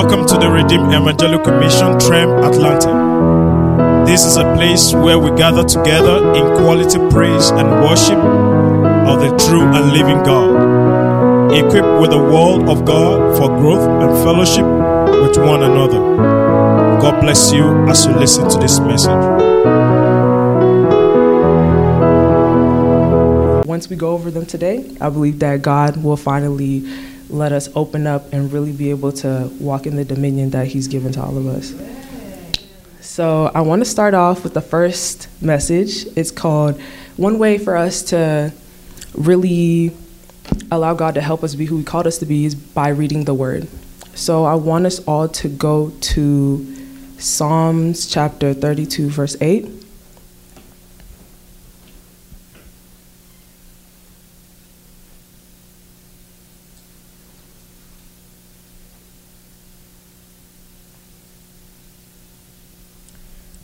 Welcome to the Redeemed Evangelical Mission, Trem, Atlanta. This is a place where we gather together in quality praise and worship of the true and living God, equipped with the Word of God for growth and fellowship with one another. God bless you as you listen to this message. Once we go over them today, I believe that God will finally let us open up and really be able to walk in the dominion that He's given to all of us. So, I want to start off with the first message. It's called One Way for Us to Really Allow God to Help Us Be Who He Called Us to Be is by reading the Word. So, I want us all to go to Psalms chapter 32, verse 8.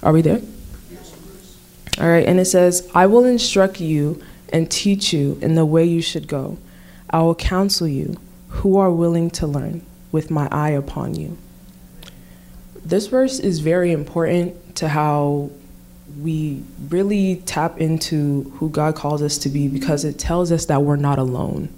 Are we there? All right, and it says, I will instruct you and teach you in the way you should go. I will counsel you who are willing to learn with my eye upon you. This verse is very important to how we really tap into who God calls us to be because it tells us that we're not alone.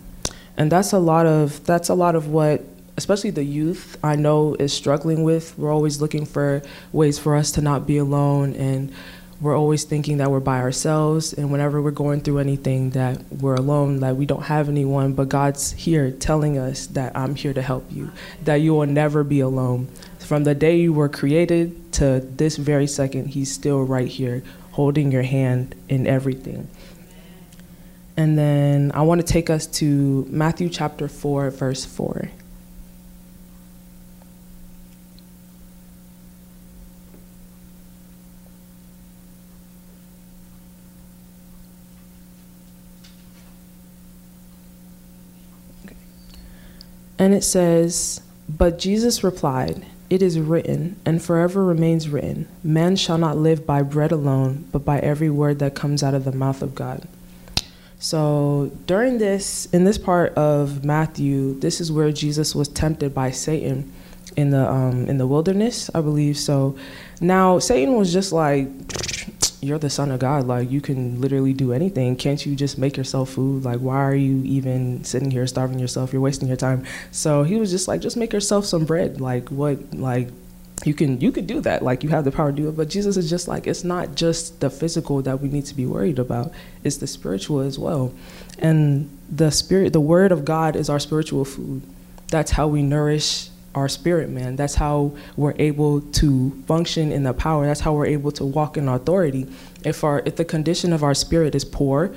And that's a lot of that's a lot of what especially the youth I know is struggling with. We're always looking for ways for us to not be alone and we're always thinking that we're by ourselves and whenever we're going through anything that we're alone that we don't have anyone but god's here telling us that i'm here to help you that you will never be alone from the day you were created to this very second he's still right here holding your hand in everything and then i want to take us to matthew chapter 4 verse 4 And it says, But Jesus replied, It is written, and forever remains written, Man shall not live by bread alone, but by every word that comes out of the mouth of God. So during this, in this part of Matthew, this is where Jesus was tempted by Satan in the um, in the wilderness, I believe. So now Satan was just like, you're the son of God. Like you can literally do anything. Can't you just make yourself food? Like why are you even sitting here starving yourself? You're wasting your time. So he was just like, just make yourself some bread. Like what? Like you can you could do that. Like you have the power to do it. But Jesus is just like it's not just the physical that we need to be worried about. It's the spiritual as well. And the spirit, the word of God is our spiritual food. That's how we nourish our spirit man. That's how we're able to function in the power. That's how we're able to walk in authority. If our if the condition of our spirit is poor,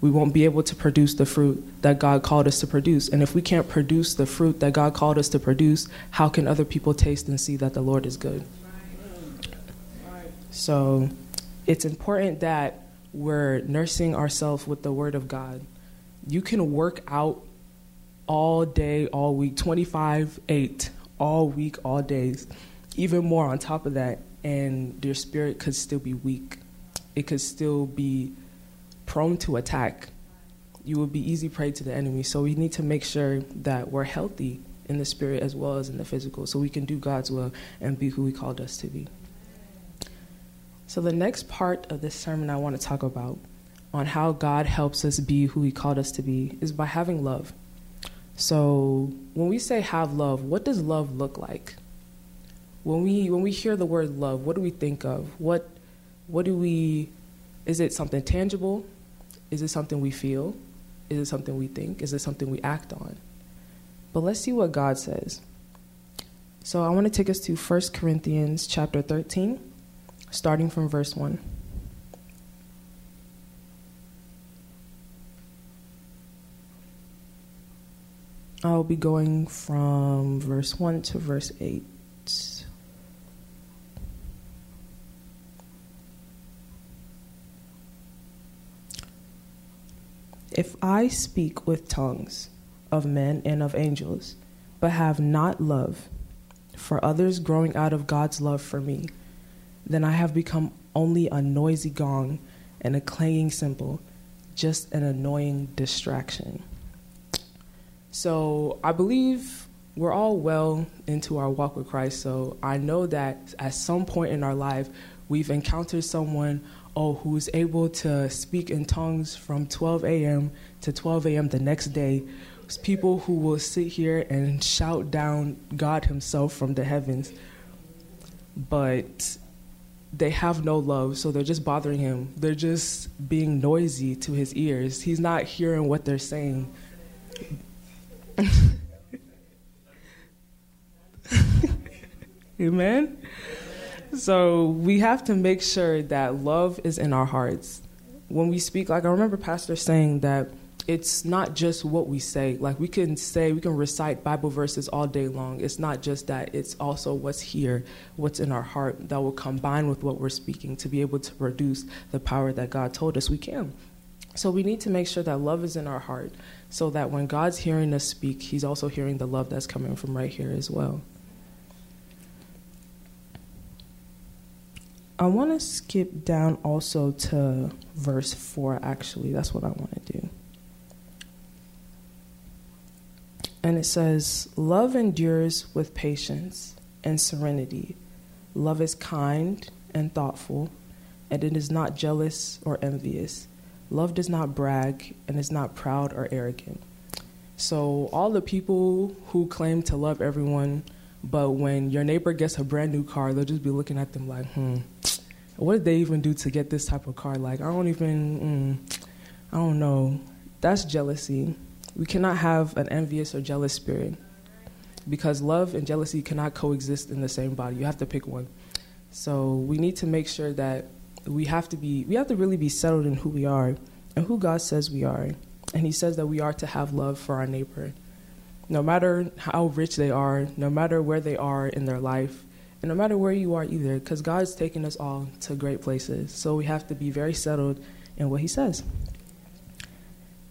we won't be able to produce the fruit that God called us to produce. And if we can't produce the fruit that God called us to produce, how can other people taste and see that the Lord is good? So it's important that we're nursing ourselves with the word of God. You can work out all day, all week, 25, 8, all week, all days, even more on top of that, and your spirit could still be weak. It could still be prone to attack. You would be easy prey to the enemy. So we need to make sure that we're healthy in the spirit as well as in the physical so we can do God's will and be who He called us to be. So, the next part of this sermon I want to talk about on how God helps us be who He called us to be is by having love. So when we say have love, what does love look like? When we when we hear the word love, what do we think of? What what do we is it something tangible? Is it something we feel? Is it something we think? Is it something we act on? But let's see what God says. So I want to take us to 1 Corinthians chapter 13, starting from verse 1. I'll be going from verse 1 to verse 8. If I speak with tongues of men and of angels, but have not love for others growing out of God's love for me, then I have become only a noisy gong and a clanging cymbal, just an annoying distraction. So I believe we're all well into our walk with Christ, so I know that at some point in our life, we've encountered someone oh, who's able to speak in tongues from 12 a.m. to 12 a.m. the next day. It's people who will sit here and shout down God Himself from the heavens, but they have no love, so they're just bothering Him. They're just being noisy to His ears. He's not hearing what they're saying. Amen. So we have to make sure that love is in our hearts. When we speak, like I remember Pastor saying that it's not just what we say. Like we can say, we can recite Bible verses all day long. It's not just that, it's also what's here, what's in our heart that will combine with what we're speaking to be able to produce the power that God told us we can. So we need to make sure that love is in our heart so that when God's hearing us speak, He's also hearing the love that's coming from right here as well. I want to skip down also to verse 4, actually. That's what I want to do. And it says, Love endures with patience and serenity. Love is kind and thoughtful, and it is not jealous or envious. Love does not brag and is not proud or arrogant. So, all the people who claim to love everyone, but when your neighbor gets a brand new car, they'll just be looking at them like, hmm, what did they even do to get this type of car? Like, I don't even, mm, I don't know. That's jealousy. We cannot have an envious or jealous spirit because love and jealousy cannot coexist in the same body. You have to pick one. So we need to make sure that we have to be, we have to really be settled in who we are and who God says we are. And He says that we are to have love for our neighbor. No matter how rich they are, no matter where they are in their life, and no matter where you are either, because God's taken us all to great places. So we have to be very settled in what He says.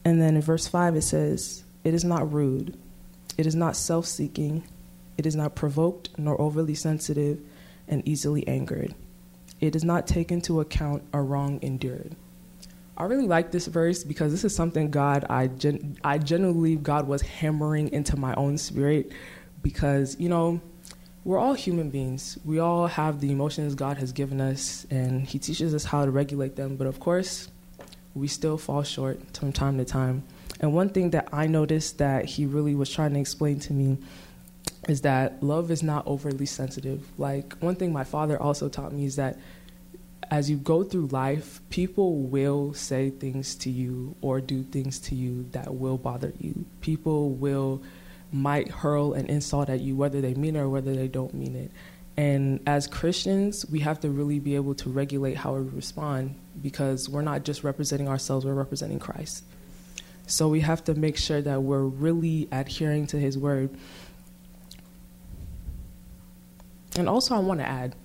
And then in verse 5, it says, It is not rude, it is not self seeking, it is not provoked nor overly sensitive and easily angered. It does not take into account a wrong endured. I really like this verse because this is something God, I, gen- I genuinely believe God was hammering into my own spirit because, you know, we're all human beings. We all have the emotions God has given us, and He teaches us how to regulate them. But of course, we still fall short from time to time. And one thing that I noticed that He really was trying to explain to me is that love is not overly sensitive. Like, one thing my father also taught me is that as you go through life, people will say things to you or do things to you that will bother you. People will might hurl an insult at you, whether they mean it or whether they don't mean it. And as Christians, we have to really be able to regulate how we respond because we're not just representing ourselves, we're representing Christ. So we have to make sure that we're really adhering to His word. And also, I want to add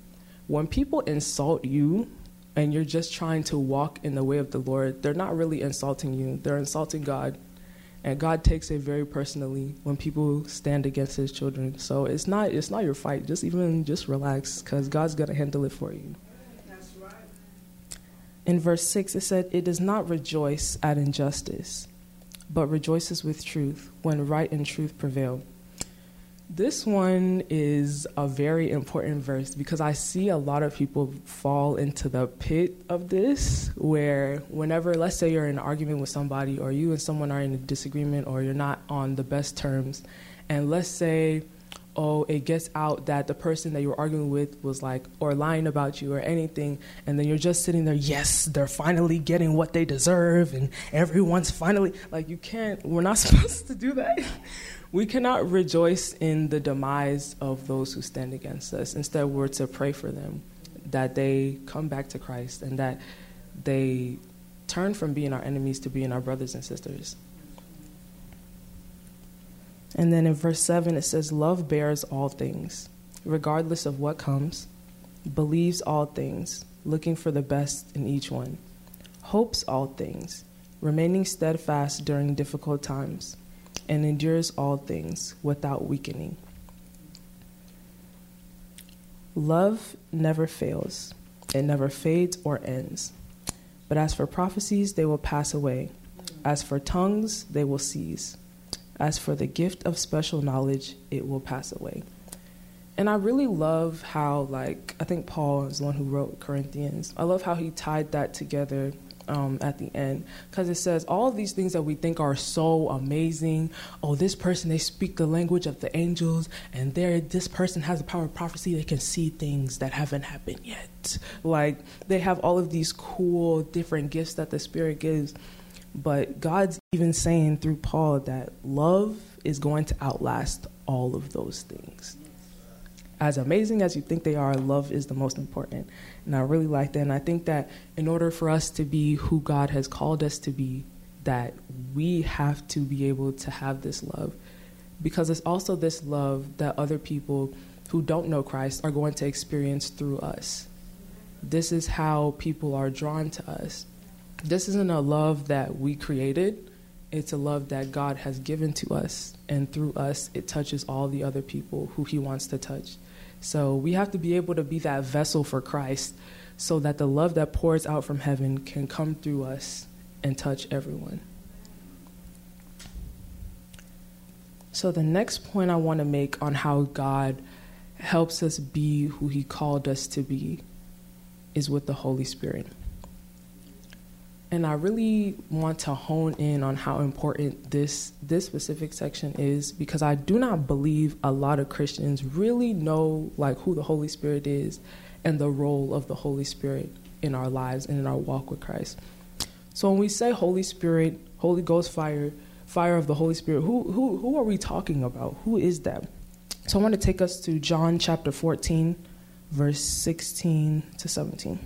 when people insult you and you're just trying to walk in the way of the Lord, they're not really insulting you, they're insulting God and God takes it very personally when people stand against His children. So it's not it's not your fight. Just even just relax, because God's gonna handle it for you. That's right. In verse six, it said, "It does not rejoice at injustice, but rejoices with truth when right and truth prevail." This one is a very important verse because I see a lot of people fall into the pit of this where whenever let's say you're in an argument with somebody or you and someone are in a disagreement or you're not on the best terms and let's say oh it gets out that the person that you're arguing with was like or lying about you or anything and then you're just sitting there yes they're finally getting what they deserve and everyone's finally like you can't we're not supposed to do that we cannot rejoice in the demise of those who stand against us. Instead, we're to pray for them that they come back to Christ and that they turn from being our enemies to being our brothers and sisters. And then in verse 7, it says, Love bears all things, regardless of what comes, believes all things, looking for the best in each one, hopes all things, remaining steadfast during difficult times and endures all things without weakening. Love never fails, it never fades or ends. But as for prophecies, they will pass away. As for tongues, they will cease. As for the gift of special knowledge, it will pass away. And I really love how, like, I think Paul is the one who wrote Corinthians. I love how he tied that together um, at the end because it says all these things that we think are so amazing. Oh, this person they speak the language of the angels, and there this person has the power of prophecy. They can see things that haven't happened yet. Like they have all of these cool different gifts that the Spirit gives. But God's even saying through Paul that love is going to outlast all of those things as amazing as you think they are, love is the most important. And I really like that. And I think that in order for us to be who God has called us to be, that we have to be able to have this love. Because it's also this love that other people who don't know Christ are going to experience through us. This is how people are drawn to us. This isn't a love that we created, it's a love that God has given to us. And through us, it touches all the other people who He wants to touch. So we have to be able to be that vessel for Christ so that the love that pours out from heaven can come through us and touch everyone. So, the next point I want to make on how God helps us be who He called us to be is with the Holy Spirit. And I really want to hone in on how important this this specific section is because I do not believe a lot of Christians really know like who the Holy Spirit is and the role of the Holy Spirit in our lives and in our walk with Christ. So when we say Holy Spirit, Holy Ghost fire, fire of the Holy Spirit, who who who are we talking about? Who is that? So I want to take us to John chapter 14 verse 16 to 17.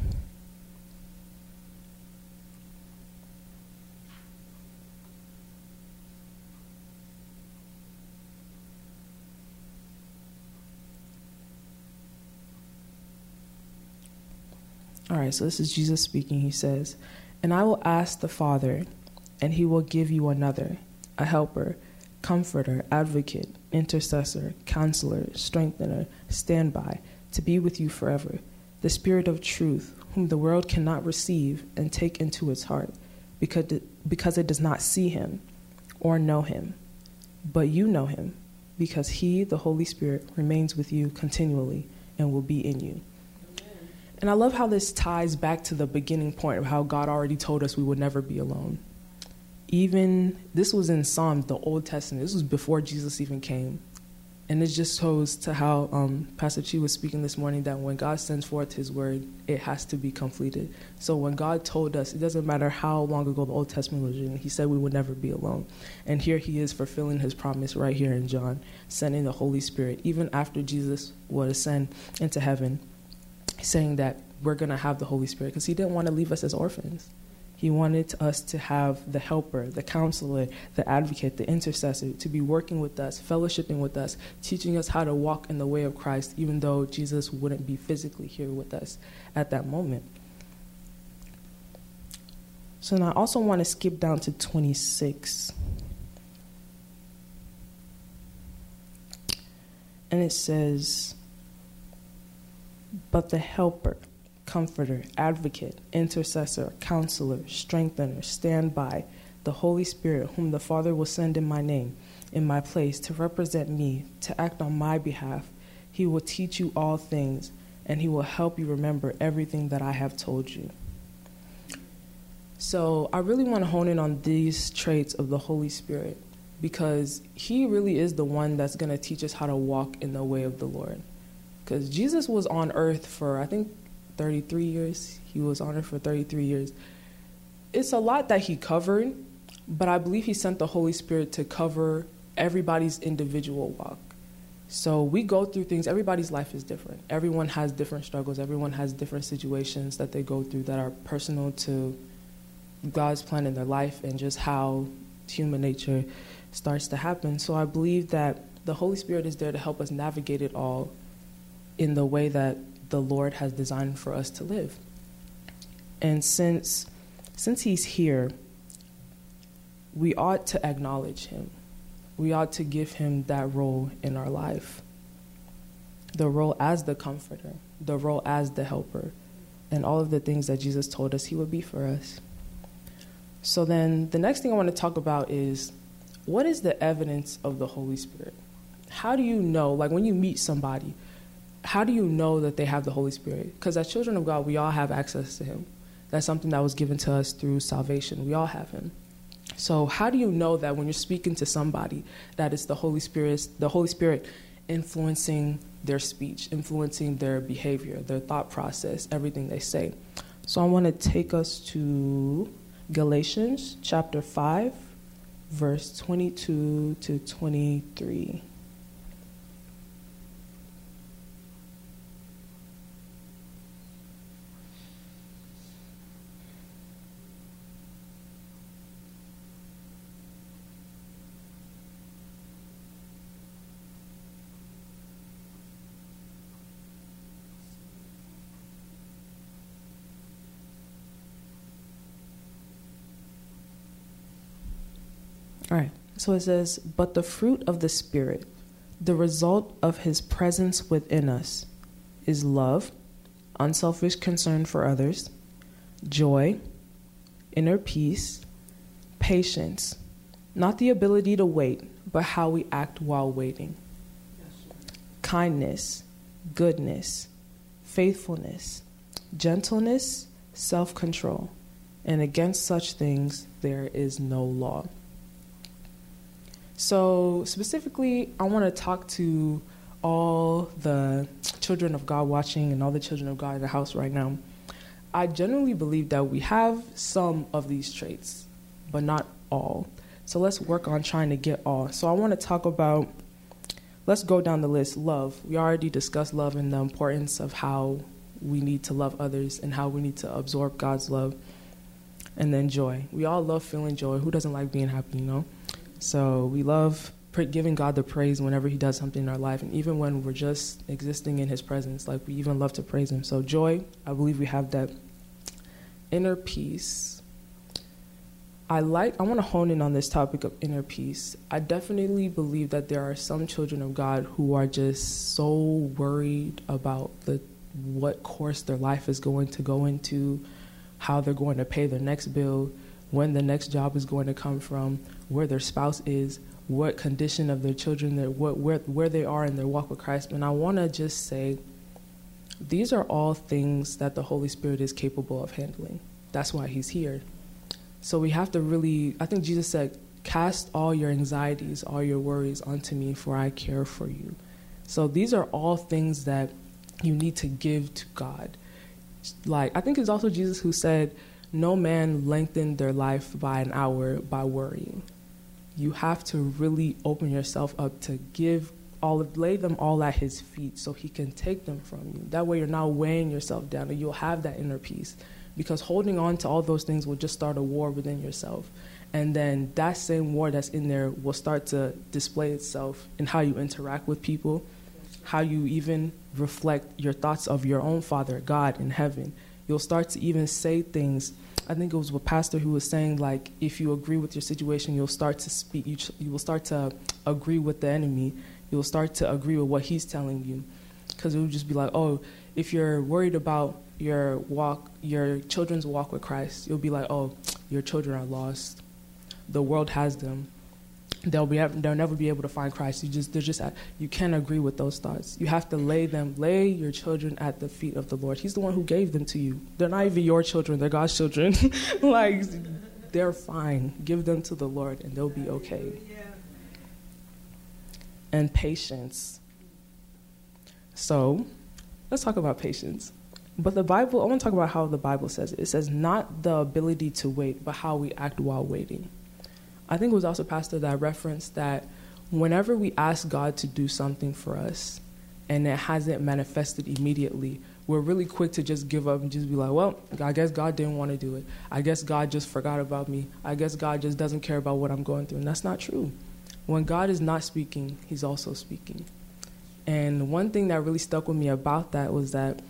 All right, so this is Jesus speaking. He says, And I will ask the Father, and he will give you another, a helper, comforter, advocate, intercessor, counselor, strengthener, standby, to be with you forever. The Spirit of truth, whom the world cannot receive and take into its heart, because because it does not see him or know him. But you know him, because he, the Holy Spirit, remains with you continually and will be in you. And I love how this ties back to the beginning point of how God already told us we would never be alone. Even this was in Psalms, the Old Testament. This was before Jesus even came. And it just shows to how um, Pastor Chi was speaking this morning that when God sends forth his word, it has to be completed. So when God told us, it doesn't matter how long ago the Old Testament was written, he said we would never be alone. And here he is fulfilling his promise right here in John, sending the Holy Spirit, even after Jesus was ascend into heaven saying that we're going to have the Holy Spirit because he didn't want to leave us as orphans. He wanted us to have the helper, the counselor, the advocate, the intercessor to be working with us, fellowshipping with us, teaching us how to walk in the way of Christ, even though Jesus wouldn't be physically here with us at that moment. So now I also want to skip down to 26. And it says, but the helper, comforter, advocate, intercessor, counselor, strengthener, standby, the Holy Spirit, whom the Father will send in my name, in my place, to represent me, to act on my behalf. He will teach you all things, and he will help you remember everything that I have told you. So, I really want to hone in on these traits of the Holy Spirit because he really is the one that's going to teach us how to walk in the way of the Lord because Jesus was on earth for, I think, 33 years. He was on earth for 33 years. It's a lot that he covered, but I believe he sent the Holy Spirit to cover everybody's individual walk. So we go through things, everybody's life is different. Everyone has different struggles, everyone has different situations that they go through that are personal to God's plan in their life and just how human nature starts to happen. So I believe that the Holy Spirit is there to help us navigate it all in the way that the Lord has designed for us to live. And since since he's here, we ought to acknowledge him. We ought to give him that role in our life. The role as the comforter, the role as the helper, and all of the things that Jesus told us he would be for us. So then the next thing I want to talk about is what is the evidence of the Holy Spirit? How do you know, like when you meet somebody, how do you know that they have the Holy Spirit? Because as children of God, we all have access to Him. That's something that was given to us through salvation. We all have Him. So how do you know that when you're speaking to somebody that it's the Holy Spirit, the Holy Spirit influencing their speech, influencing their behavior, their thought process, everything they say? So I want to take us to Galatians chapter 5, verse 22 to 23. Right. So it says, But the fruit of the Spirit, the result of his presence within us, is love, unselfish concern for others, joy, inner peace, patience, not the ability to wait, but how we act while waiting, kindness, goodness, faithfulness, gentleness, self control. And against such things there is no law. So, specifically, I want to talk to all the children of God watching and all the children of God in the house right now. I genuinely believe that we have some of these traits, but not all. So, let's work on trying to get all. So, I want to talk about, let's go down the list love. We already discussed love and the importance of how we need to love others and how we need to absorb God's love. And then joy. We all love feeling joy. Who doesn't like being happy, you know? So we love giving God the praise whenever He does something in our life, and even when we're just existing in His presence, like we even love to praise Him. So joy, I believe we have that inner peace. I like. I want to hone in on this topic of inner peace. I definitely believe that there are some children of God who are just so worried about the what course their life is going to go into, how they're going to pay their next bill, when the next job is going to come from, where their spouse is, what condition of their children, what, where, where they are in their walk with Christ. And I want to just say, these are all things that the Holy Spirit is capable of handling. That's why He's here. So we have to really, I think Jesus said, cast all your anxieties, all your worries onto me, for I care for you. So these are all things that you need to give to God. Like, I think it's also Jesus who said, no man lengthened their life by an hour by worrying. You have to really open yourself up to give all lay them all at his feet so he can take them from you. That way you're not weighing yourself down and you'll have that inner peace. Because holding on to all those things will just start a war within yourself. And then that same war that's in there will start to display itself in how you interact with people, how you even reflect your thoughts of your own Father, God in heaven you'll start to even say things. I think it was a pastor who was saying like, if you agree with your situation, you'll start to speak. You, you will start to agree with the enemy. You'll start to agree with what he's telling you, because it would just be like, oh, if you're worried about your walk, your children's walk with Christ, you'll be like, oh, your children are lost. The world has them they'll be they'll never be able to find Christ. You just they're just uh, you can't agree with those thoughts. You have to lay them, lay your children at the feet of the Lord. He's the one who gave them to you. They're not even your children; they're God's children. like they're fine. Give them to the Lord, and they'll be okay. And patience. So, let's talk about patience. But the Bible, I want to talk about how the Bible says it. It says not the ability to wait, but how we act while waiting. I think it was also Pastor that referenced that whenever we ask God to do something for us and it hasn't manifested immediately, we're really quick to just give up and just be like, well, I guess God didn't want to do it. I guess God just forgot about me. I guess God just doesn't care about what I'm going through. And that's not true. When God is not speaking, He's also speaking. And one thing that really stuck with me about that was that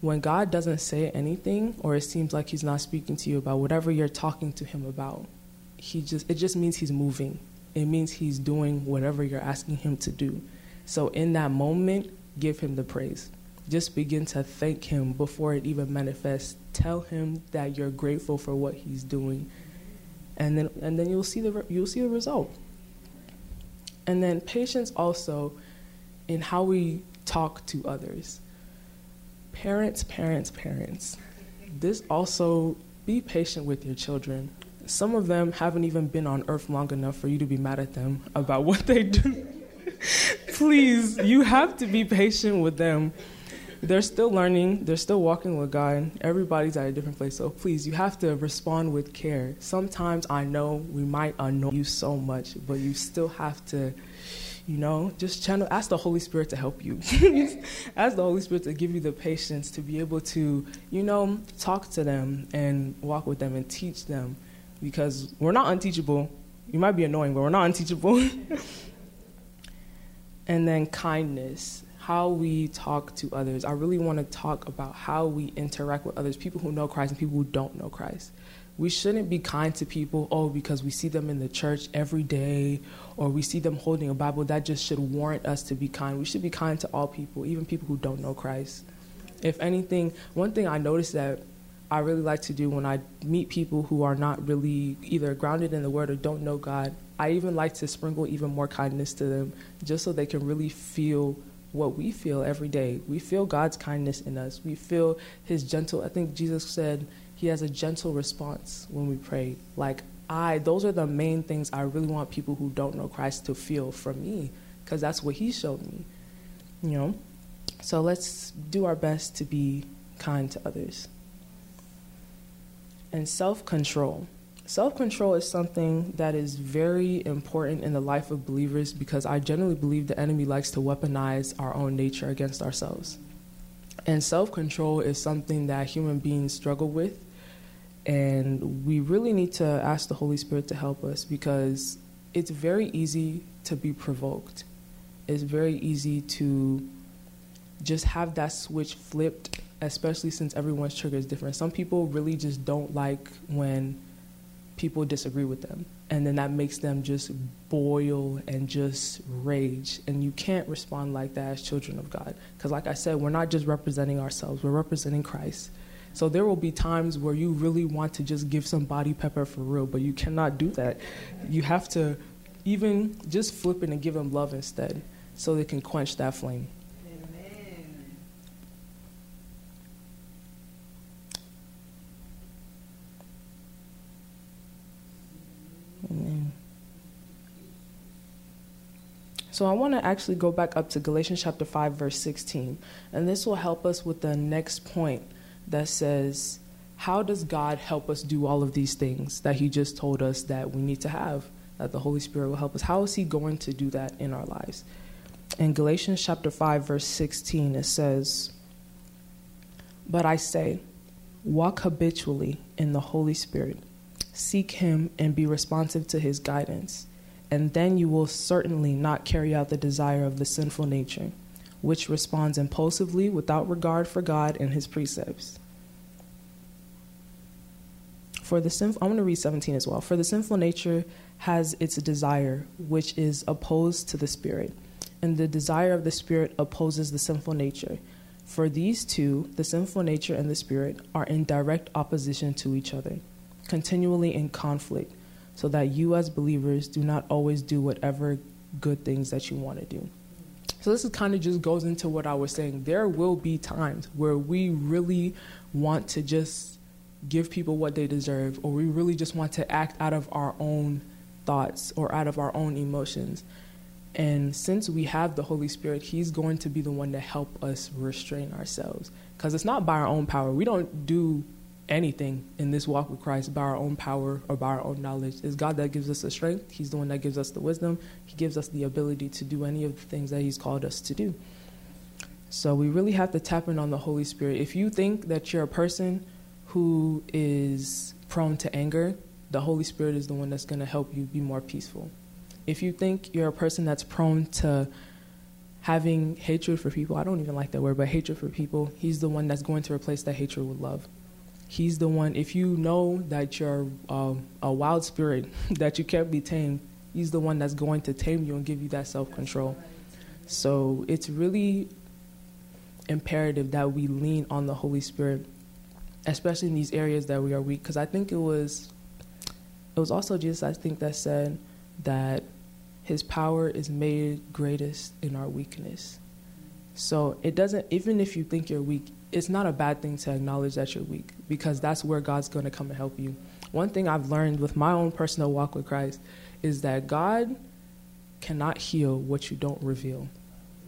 when God doesn't say anything, or it seems like He's not speaking to you about whatever you're talking to Him about, he just it just means he's moving. It means he's doing whatever you're asking him to do. So in that moment, give him the praise. Just begin to thank him before it even manifests. Tell him that you're grateful for what he's doing. And then and then you'll see the you'll see the result. And then patience also in how we talk to others. Parents, parents, parents. This also be patient with your children. Some of them haven't even been on earth long enough for you to be mad at them about what they do. Please, you have to be patient with them. They're still learning, they're still walking with God. Everybody's at a different place. So please, you have to respond with care. Sometimes I know we might annoy you so much, but you still have to you know just channel ask the holy spirit to help you ask the holy spirit to give you the patience to be able to you know talk to them and walk with them and teach them because we're not unteachable you might be annoying but we're not unteachable and then kindness how we talk to others i really want to talk about how we interact with others people who know christ and people who don't know christ we shouldn't be kind to people, oh, because we see them in the church every day or we see them holding a Bible. That just should warrant us to be kind. We should be kind to all people, even people who don't know Christ. If anything, one thing I noticed that I really like to do when I meet people who are not really either grounded in the Word or don't know God, I even like to sprinkle even more kindness to them just so they can really feel what we feel every day. We feel God's kindness in us. We feel His gentle, I think Jesus said, he has a gentle response when we pray. Like, I, those are the main things I really want people who don't know Christ to feel from me, because that's what He showed me. You know? So let's do our best to be kind to others. And self control. Self control is something that is very important in the life of believers because I generally believe the enemy likes to weaponize our own nature against ourselves. And self control is something that human beings struggle with and we really need to ask the Holy Spirit to help us because it's very easy to be provoked. It's very easy to just have that switch flipped, especially since everyone's trigger is different. Some people really just don't like when people disagree with them. And then that makes them just boil and just rage. And you can't respond like that as children of God. Because, like I said, we're not just representing ourselves, we're representing Christ. So there will be times where you really want to just give some body pepper for real, but you cannot do that. You have to even just flip it and give them love instead so they can quench that flame. So I want to actually go back up to Galatians chapter 5 verse 16 and this will help us with the next point that says, How does God help us do all of these things that He just told us that we need to have, that the Holy Spirit will help us? How is He going to do that in our lives? In Galatians chapter 5, verse 16, it says, But I say, walk habitually in the Holy Spirit, seek Him, and be responsive to His guidance, and then you will certainly not carry out the desire of the sinful nature which responds impulsively without regard for God and his precepts. For the I'm going to read 17 as well. For the sinful nature has its desire, which is opposed to the spirit, and the desire of the spirit opposes the sinful nature. For these two, the sinful nature and the spirit, are in direct opposition to each other, continually in conflict, so that you as believers do not always do whatever good things that you want to do. So this is kind of just goes into what I was saying. There will be times where we really want to just give people what they deserve, or we really just want to act out of our own thoughts or out of our own emotions. And since we have the Holy Spirit, He's going to be the one to help us restrain ourselves. Because it's not by our own power. We don't do anything in this walk with Christ by our own power or by our own knowledge. It's God that gives us the strength. He's the one that gives us the wisdom. He gives us the ability to do any of the things that He's called us to do. So we really have to tap in on the Holy Spirit. If you think that you're a person who is prone to anger, the Holy Spirit is the one that's going to help you be more peaceful. If you think you're a person that's prone to having hatred for people, I don't even like that word, but hatred for people, He's the one that's going to replace that hatred with love. He's the one, if you know that you're uh, a wild spirit, that you can't be tamed, He's the one that's going to tame you and give you that self control. So it's really imperative that we lean on the Holy Spirit, especially in these areas that we are weak. Because I think it was, it was also Jesus, I think, that said that His power is made greatest in our weakness. So it doesn't, even if you think you're weak, it's not a bad thing to acknowledge that you're weak because that's where God's going to come and help you. One thing I've learned with my own personal walk with Christ is that God cannot heal what you don't reveal.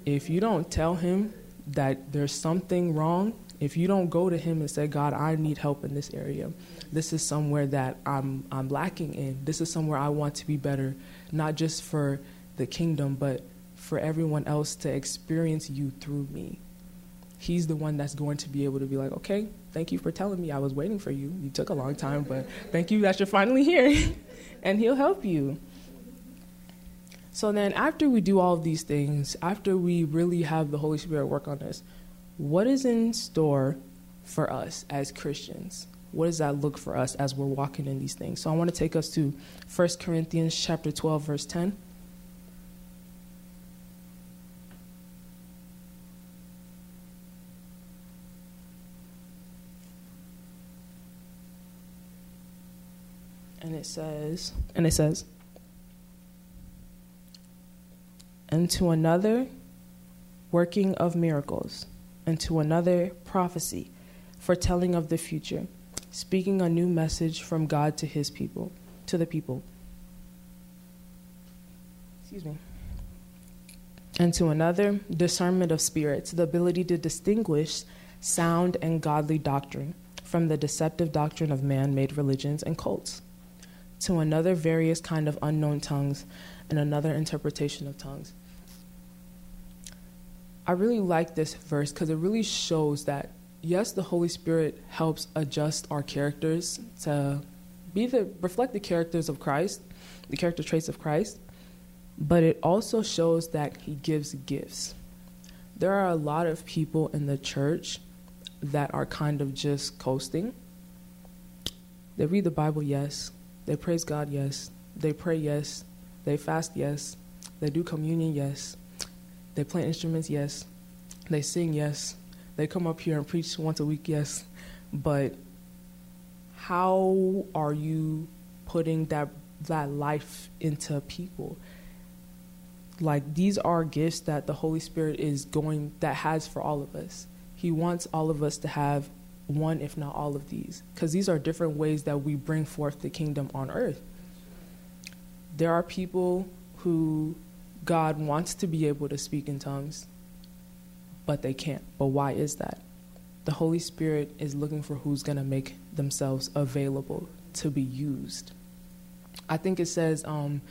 If you don't tell Him that there's something wrong, if you don't go to Him and say, God, I need help in this area, this is somewhere that I'm, I'm lacking in, this is somewhere I want to be better, not just for the kingdom, but for everyone else to experience you through me. He's the one that's going to be able to be like, okay, thank you for telling me I was waiting for you. You took a long time, but thank you that you're finally here. and he'll help you. So then, after we do all of these things, after we really have the Holy Spirit work on us, what is in store for us as Christians? What does that look for us as we're walking in these things? So I want to take us to 1 Corinthians chapter 12 verse 10. It says, and it says, and to another, working of miracles, and to another, prophecy, foretelling of the future, speaking a new message from God to his people, to the people. Excuse me. And to another, discernment of spirits, the ability to distinguish sound and godly doctrine from the deceptive doctrine of man made religions and cults to another various kind of unknown tongues and another interpretation of tongues. I really like this verse because it really shows that yes, the Holy Spirit helps adjust our characters to be the reflect the characters of Christ, the character traits of Christ, but it also shows that he gives gifts. There are a lot of people in the church that are kind of just coasting. They read the Bible, yes. They praise God, yes. They pray, yes. They fast, yes. They do communion, yes. They play instruments, yes. They sing, yes. They come up here and preach once a week, yes. But how are you putting that that life into people? Like these are gifts that the Holy Spirit is going that has for all of us. He wants all of us to have one, if not all of these, because these are different ways that we bring forth the kingdom on earth. There are people who God wants to be able to speak in tongues, but they can't. But why is that? The Holy Spirit is looking for who's going to make themselves available to be used. I think it says um,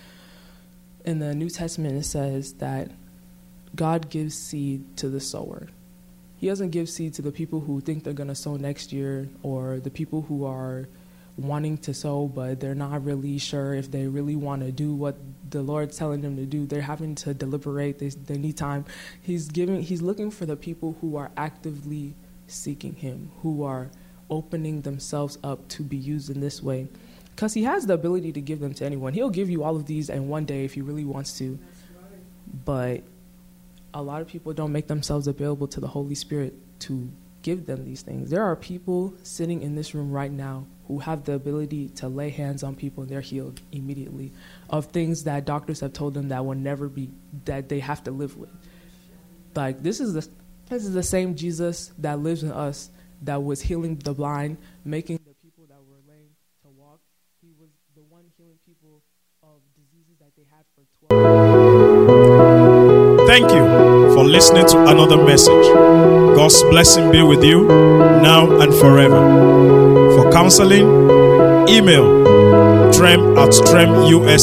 in the New Testament, it says that God gives seed to the sower. He doesn't give seed to the people who think they're going to sow next year or the people who are wanting to sow, but they're not really sure if they really want to do what the Lord's telling them to do. They're having to deliberate. They, they need time. He's giving. He's looking for the people who are actively seeking Him, who are opening themselves up to be used in this way, because He has the ability to give them to anyone. He'll give you all of these in one day if He really wants to. But a lot of people don't make themselves available to the Holy Spirit to give them these things. There are people sitting in this room right now who have the ability to lay hands on people and they're healed immediately of things that doctors have told them that will never be that they have to live with. Like this is the this is the same Jesus that lives in us that was healing the blind, making the people that were lame to walk. He was the one healing people of diseases that they had for 12 Thank you for listening to another message. God's blessing be with you now and forever. For counseling, email trem at tremusa.org.